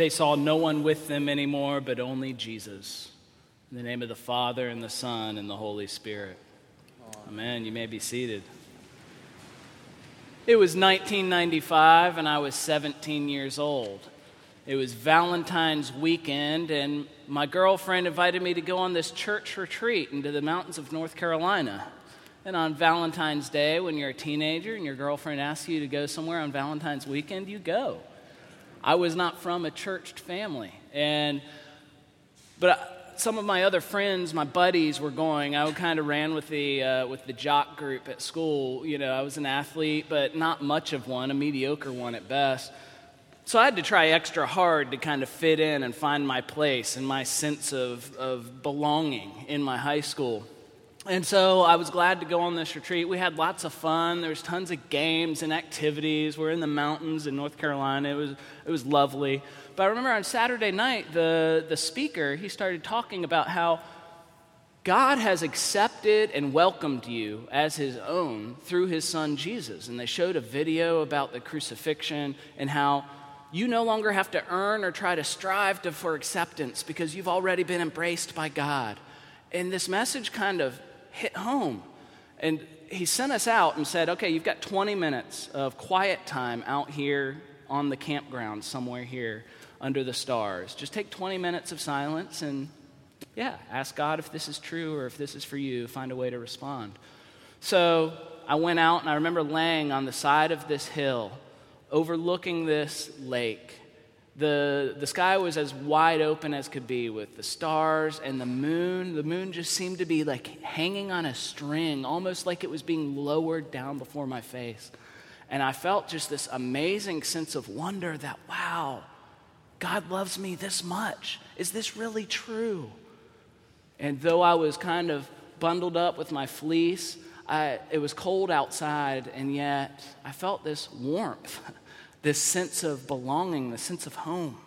They saw no one with them anymore, but only Jesus. In the name of the Father, and the Son, and the Holy Spirit. Amen. You may be seated. It was 1995, and I was 17 years old. It was Valentine's weekend, and my girlfriend invited me to go on this church retreat into the mountains of North Carolina. And on Valentine's Day, when you're a teenager and your girlfriend asks you to go somewhere on Valentine's weekend, you go. I was not from a churched family. And, but some of my other friends, my buddies, were going. I kind of ran with the, uh, with the jock group at school. You know, I was an athlete, but not much of one, a mediocre one at best. So I had to try extra hard to kind of fit in and find my place and my sense of, of belonging in my high school. And so I was glad to go on this retreat. We had lots of fun. There was tons of games and activities. We're in the mountains in North Carolina. It was, it was lovely. But I remember on Saturday night, the, the speaker, he started talking about how God has accepted and welcomed you as his own through his son Jesus. And they showed a video about the crucifixion and how you no longer have to earn or try to strive to, for acceptance because you've already been embraced by God. And this message kind of hit home. And he sent us out and said, okay, you've got 20 minutes of quiet time out here on the campground somewhere here under the stars. Just take 20 minutes of silence and, yeah, ask God if this is true or if this is for you. Find a way to respond. So I went out and I remember laying on the side of this hill overlooking this lake. The, the sky was as wide open as could be with the stars and the moon. The moon just seemed to be like hanging on a string, almost like it was being lowered down before my face. And I felt just this amazing sense of wonder that, wow, God loves me this much. Is this really true? And though I was kind of bundled up with my fleece, I, it was cold outside, and yet I felt this warmth, this sense of belonging, the sense of home.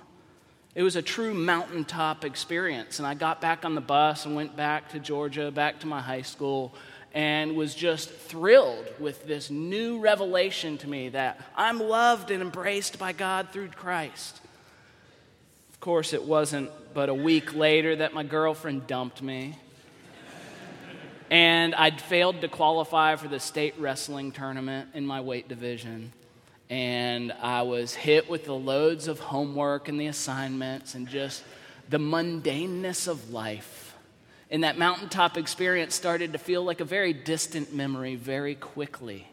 It was a true mountaintop experience. And I got back on the bus and went back to Georgia, back to my high school, and was just thrilled with this new revelation to me that I'm loved and embraced by God through Christ. Of course, it wasn't but a week later that my girlfriend dumped me and I'd failed to qualify for the state wrestling tournament in my weight division. And I was hit with the loads of homework and the assignments and just the mundaneness of life. And that mountaintop experience started to feel like a very distant memory very quickly.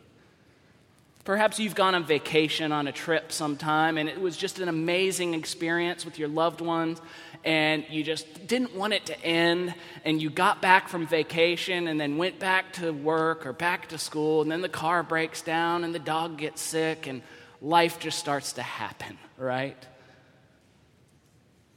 Perhaps you've gone on vacation on a trip sometime and it was just an amazing experience with your loved ones and you just didn't want it to end and you got back from vacation and then went back to work or back to school and then the car breaks down and the dog gets sick and life just starts to happen, right?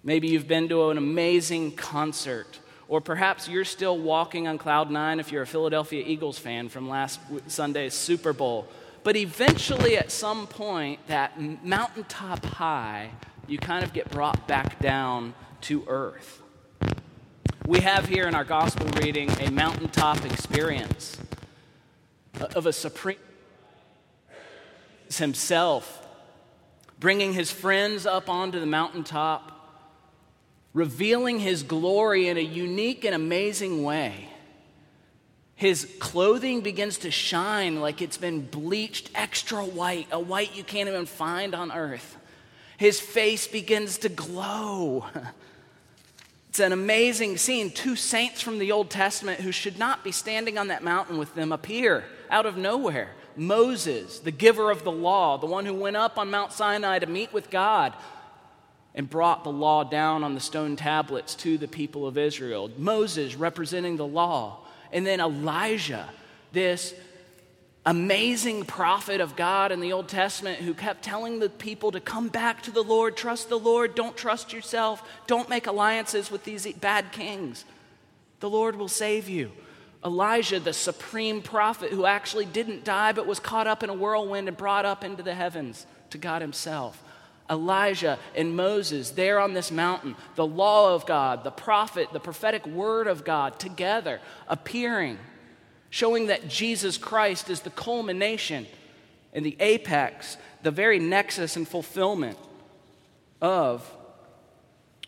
Maybe you've been to an amazing concert or perhaps you're still walking on cloud nine if you're a Philadelphia Eagles fan from last Sunday's Super Bowl but eventually, at some point, that mountaintop high, you kind of get brought back down to earth. We have here in our gospel reading a mountaintop experience uh, of a supreme himself bringing his friends up onto the mountaintop, revealing his glory in a unique and amazing way. His clothing begins to shine like it's been bleached extra white, a white you can't even find on earth. His face begins to glow. It's an amazing scene. Two saints from the Old Testament who should not be standing on that mountain with them appear out of nowhere. Moses, the giver of the law, the one who went up on Mount Sinai to meet with God and brought the law down on the stone tablets to the people of Israel. Moses representing the law. And then Elijah, this amazing prophet of God in the Old Testament who kept telling the people to come back to the Lord, trust the Lord, don't trust yourself, don't make alliances with these bad kings. The Lord will save you. Elijah, the supreme prophet who actually didn't die but was caught up in a whirlwind and brought up into the heavens to God Himself. Elijah and Moses there on this mountain, the law of God, the prophet, the prophetic word of God together appearing, showing that Jesus Christ is the culmination and the apex, the very nexus and fulfillment of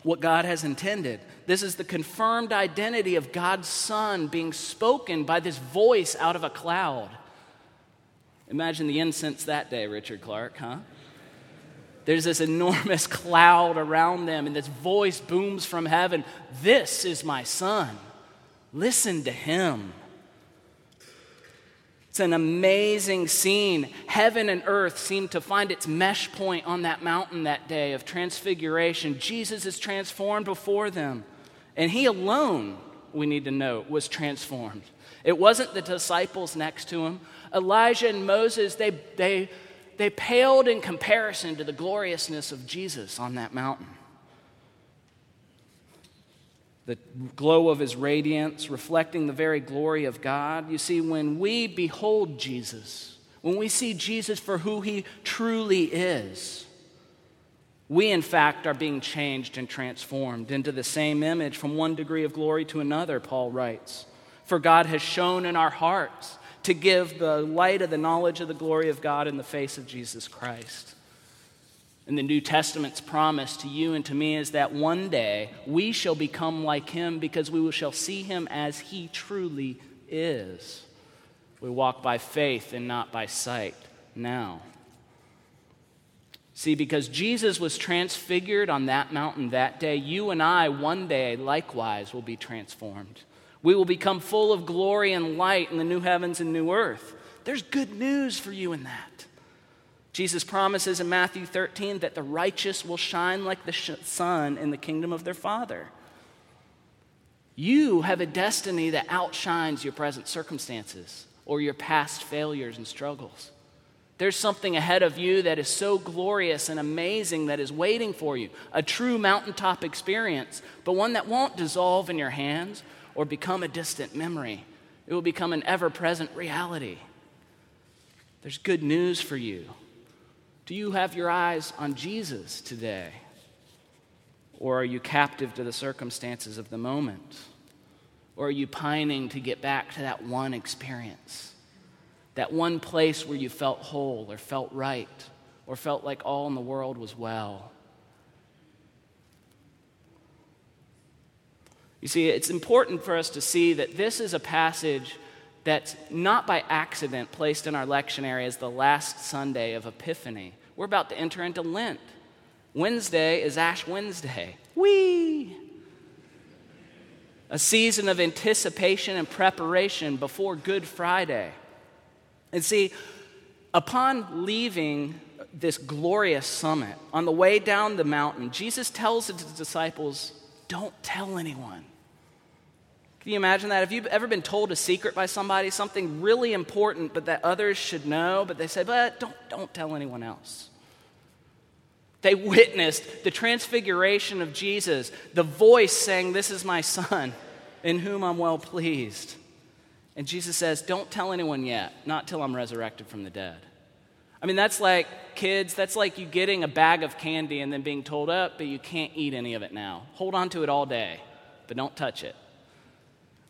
what God has intended. This is the confirmed identity of God's Son being spoken by this voice out of a cloud. Imagine the incense that day, Richard Clark, huh? There's this enormous cloud around them, and this voice booms from heaven This is my Son. Listen to him. It's an amazing scene. Heaven and earth seem to find its mesh point on that mountain that day of transfiguration. Jesus is transformed before them. And he alone, we need to note, was transformed. It wasn't the disciples next to him. Elijah and Moses, they, they, they paled in comparison to the gloriousness of Jesus on that mountain the glow of his radiance, reflecting the very glory of God. You see, when we behold Jesus, when we see Jesus for who he truly is, we, in fact, are being changed and transformed into the same image from one degree of glory to another, Paul writes. For God has shown in our hearts to give the light of the knowledge of the glory of God in the face of Jesus Christ. And the New Testament's promise to you and to me is that one day we shall become like him because we shall see him as he truly is. We walk by faith and not by sight now. See, because Jesus was transfigured on that mountain that day, you and I one day likewise will be transformed. We will become full of glory and light in the new heavens and new earth. There's good news for you in that. Jesus promises in Matthew 13 that the righteous will shine like the sun in the kingdom of their Father. You have a destiny that outshines your present circumstances or your past failures and struggles. There's something ahead of you that is so glorious and amazing that is waiting for you a true mountaintop experience, but one that won't dissolve in your hands or become a distant memory. It will become an ever present reality. There's good news for you. Do you have your eyes on Jesus today? Or are you captive to the circumstances of the moment? Or are you pining to get back to that one experience? That one place where you felt whole or felt right or felt like all in the world was well? You see, it's important for us to see that this is a passage that's not by accident placed in our lectionary as the last Sunday of Epiphany. We're about to enter into Lent. Wednesday is Ash Wednesday. Whee! A season of anticipation and preparation before Good Friday. And see, upon leaving this glorious summit, on the way down the mountain, Jesus tells his disciples, Don't tell anyone. Can you imagine that? Have you ever been told a secret by somebody, something really important, but that others should know, but they say, but don't, don't tell anyone else? They witnessed the transfiguration of Jesus, the voice saying, This is my son, in whom I'm well pleased. And Jesus says, Don't tell anyone yet, not till I'm resurrected from the dead. I mean, that's like kids, that's like you getting a bag of candy and then being told up, but you can't eat any of it now. Hold on to it all day, but don't touch it.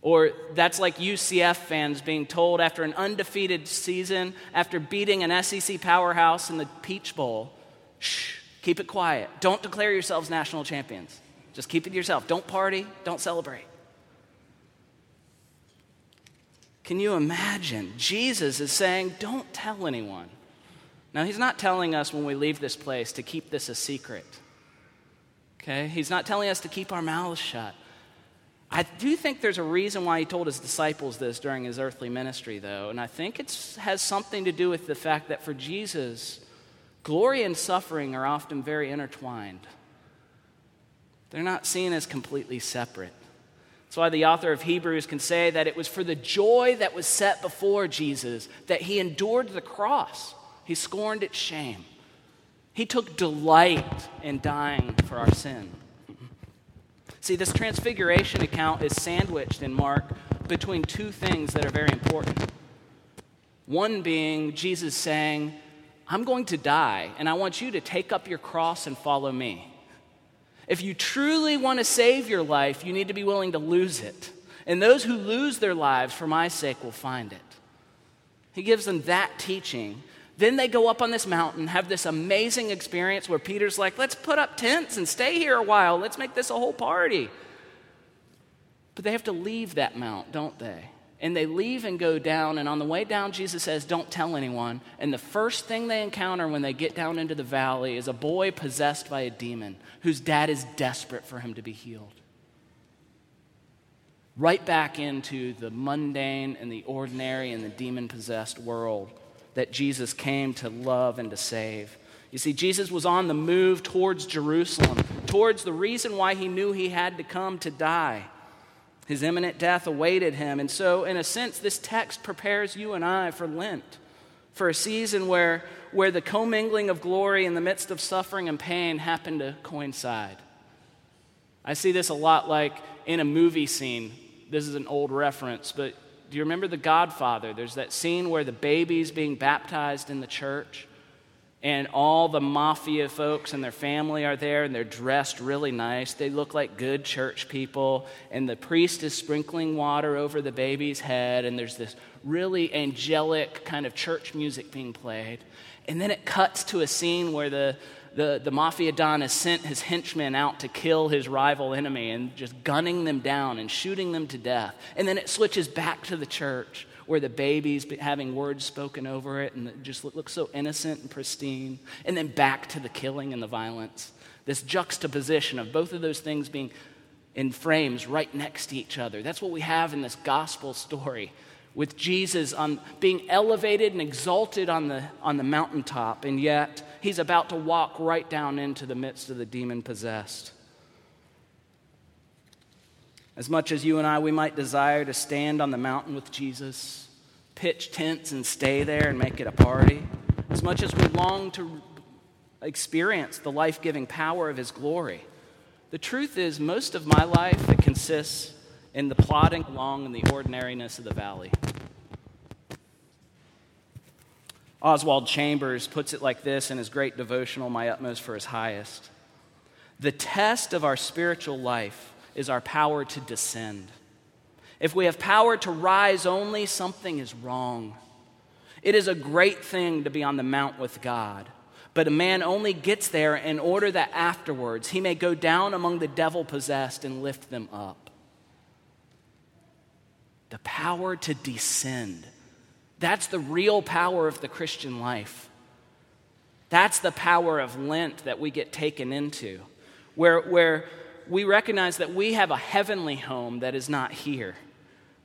Or that's like UCF fans being told after an undefeated season, after beating an SEC powerhouse in the Peach Bowl, shh, keep it quiet. Don't declare yourselves national champions. Just keep it to yourself. Don't party, don't celebrate. Can you imagine? Jesus is saying, don't tell anyone. Now, he's not telling us when we leave this place to keep this a secret. Okay? He's not telling us to keep our mouths shut. I do think there's a reason why he told his disciples this during his earthly ministry, though, and I think it has something to do with the fact that for Jesus, glory and suffering are often very intertwined. They're not seen as completely separate. That's why the author of Hebrews can say that it was for the joy that was set before Jesus that he endured the cross. He scorned its shame. He took delight in dying for our sin. See, this transfiguration account is sandwiched in Mark between two things that are very important. One being Jesus saying, I'm going to die, and I want you to take up your cross and follow me. If you truly want to save your life, you need to be willing to lose it. And those who lose their lives for my sake will find it. He gives them that teaching Then they go up on this mountain, have this amazing experience where Peter's like, let's put up tents and stay here a while. Let's make this a whole party. But they have to leave that mount, don't they? And they leave and go down. And on the way down, Jesus says, Don't tell anyone. And the first thing they encounter when they get down into the valley is a boy possessed by a demon whose dad is desperate for him to be healed. Right back into the mundane and the ordinary and the demon possessed world that Jesus came to love and to save. You see, Jesus was on the move towards Jerusalem, towards the reason why he knew he had to come to die. His imminent death awaited him. And so, in a sense, this text prepares you and I for Lent, for a season where, where the commingling of glory in the midst of suffering and pain happen to coincide. I see this a lot like in a movie scene. This is an old reference, but do you remember The Godfather? There's that scene where the baby's being baptized in the church and all the mafia folks and their family are there and they're dressed really nice. They look like good church people, and the priest is sprinkling water over the baby's head, and there's this really angelic kind of church music being played. And then it cuts to a scene where the, the, the mafia don has sent his henchmen out to kill his rival enemy and just gunning them down and shooting them to death. And then it switches back to the church where the baby's having words spoken over it and it just looks so innocent and pristine, and then back to the killing and the violence. This juxtaposition of both of those things being in frames right next to each other. That's what we have in this gospel story with Jesus on being elevated and exalted on the, on the mountaintop, and yet he's about to walk right down into the midst of the demon possessed. As much as you and I, we might desire to stand on the mountain with Jesus, pitch tents and stay there and make it a party, as much as we long to experience the life giving power of His glory, the truth is, most of my life, it consists in the plodding along in the ordinariness of the valley. Oswald Chambers puts it like this in his great devotional, My Utmost for His Highest. The test of our spiritual life is our power to descend. If we have power to rise only, something is wrong. It is a great thing to be on the mount with God, but a man only gets there in order that afterwards he may go down among the devil possessed and lift them up. The power to descend. That's the real power of the Christian life. That's the power of Lent that we get taken into, where, where we recognize that we have a heavenly home that is not here.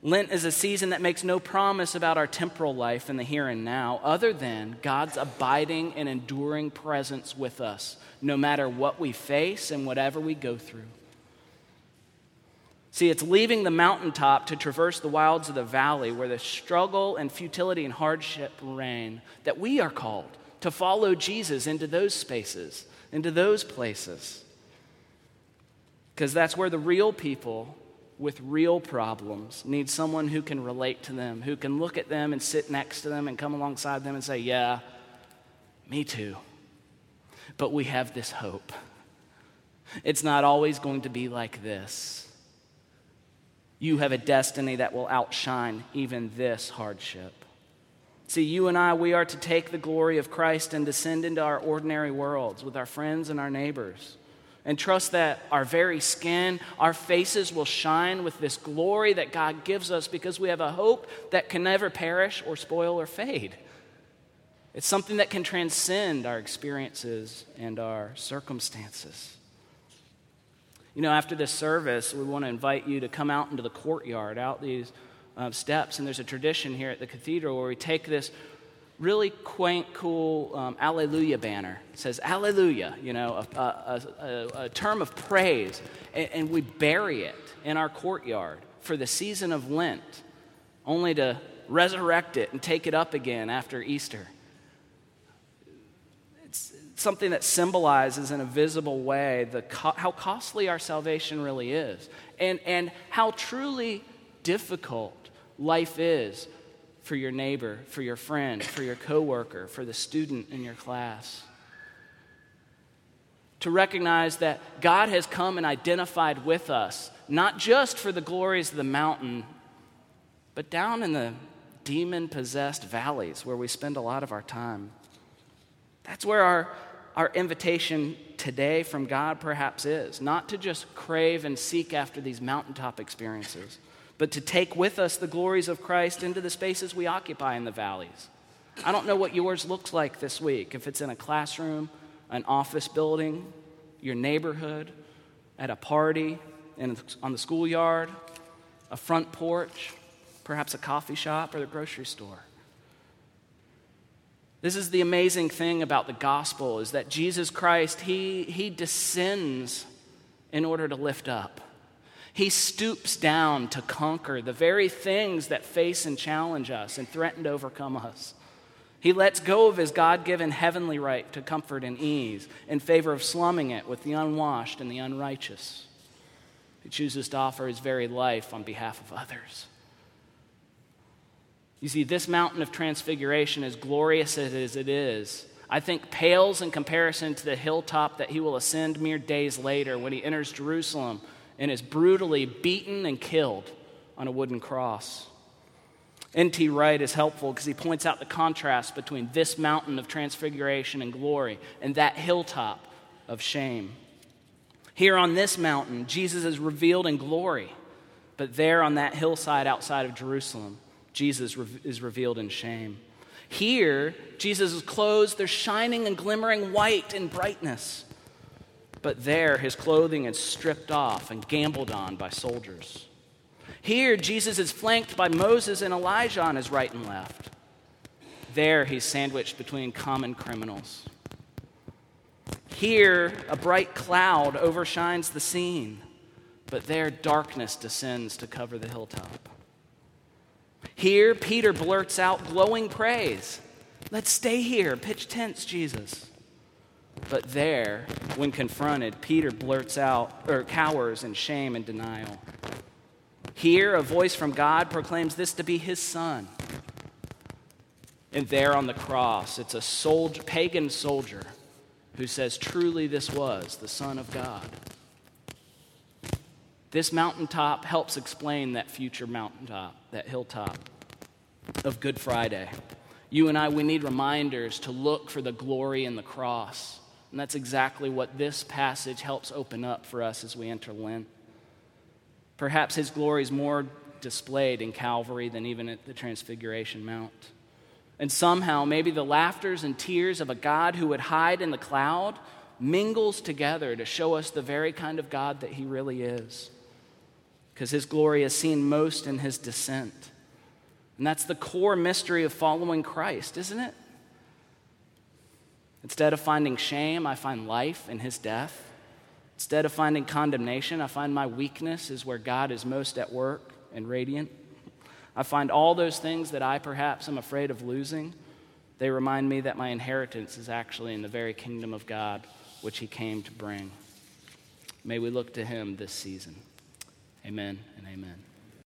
Lent is a season that makes no promise about our temporal life in the here and now, other than God's abiding and enduring presence with us, no matter what we face and whatever we go through. See, it's leaving the mountaintop to traverse the wilds of the valley where the struggle and futility and hardship reign that we are called to follow Jesus into those spaces, into those places. Because that's where the real people with real problems need someone who can relate to them, who can look at them and sit next to them and come alongside them and say, Yeah, me too. But we have this hope. It's not always going to be like this. You have a destiny that will outshine even this hardship. See, you and I, we are to take the glory of Christ and descend into our ordinary worlds with our friends and our neighbors and trust that our very skin, our faces will shine with this glory that God gives us because we have a hope that can never perish or spoil or fade. It's something that can transcend our experiences and our circumstances. You know, after this service, we want to invite you to come out into the courtyard, out these uh, steps, and there's a tradition here at the cathedral where we take this really quaint, cool um, Alleluia banner. It says Alleluia, you know, a, a, a, a term of praise. And, and, we bury it in our courtyard for the season of Lent, only to resurrect it and take it up again after Easter. Something that symbolizes in a visible way the co- how costly our salvation really is and, and how truly difficult life is for your neighbor, for your friend, for your coworker, for the student in your class. To recognize that God has come and identified with us, not just for the glories of the mountain, but down in the demon possessed valleys where we spend a lot of our time. That's where our, our invitation today from God perhaps is not to just crave and seek after these mountaintop experiences, but to take with us the glories of Christ into the spaces we occupy in the valleys. I don't know what yours looks like this week, if it's in a classroom, an office building, your neighborhood, at a party, in, on the schoolyard, a front porch, perhaps a coffee shop or the grocery store. This is the amazing thing about the gospel is that Jesus Christ, he, he descends in order to lift up. He stoops down to conquer the very things that face and challenge us and threaten to overcome us. He lets go of his God given heavenly right to comfort and ease in favor of slumming it with the unwashed and the unrighteous. He chooses to offer his very life on behalf of others. You see, this mountain of transfiguration, as glorious as it is, I think pales in comparison to the hilltop that he will ascend mere days later when he enters Jerusalem and is brutally beaten and killed on a wooden cross. N.T. Wright is helpful because he points out the contrast between this mountain of transfiguration and glory and that hilltop of shame. Here on this mountain, Jesus is revealed in glory, but there on that hillside outside of Jerusalem, Jesus is revealed in shame. Here, Jesus' clothes, they're shining and glimmering white in brightness. But there, his clothing is stripped off and gambled on by soldiers. Here, Jesus is flanked by Moses and Elijah on his right and left. There, he's sandwiched between common criminals. Here, a bright cloud overshines the scene, but there, darkness descends to cover the hilltop. Here, Peter blurts out glowing praise. Let's stay here, pitch tents, Jesus. But there, when confronted, Peter blurts out, or cowers in shame and denial. Here, a voice from God proclaims this to be his son. And there on the cross, it's a soldier, pagan soldier who says, Truly, this was the Son of God. This mountaintop helps explain that future mountaintop, that hilltop of Good Friday. You and I, we need reminders to look for the glory in the cross. And that's exactly what this passage helps open up for us as we enter Lent. Perhaps his glory is more displayed in Calvary than even at the Transfiguration Mount. And somehow, maybe the laughters and tears of a God who would hide in the cloud mingles together to show us the very kind of God that he really is. Because his glory is seen most in his descent. And that's the core mystery of following Christ, isn't it? Instead of finding shame, I find life in his death. Instead of finding condemnation, I find my weakness is where God is most at work and radiant. I find all those things that I perhaps am afraid of losing. They remind me that my inheritance is actually in the very kingdom of God, which he came to bring. May we look to him this season. Amen and amen.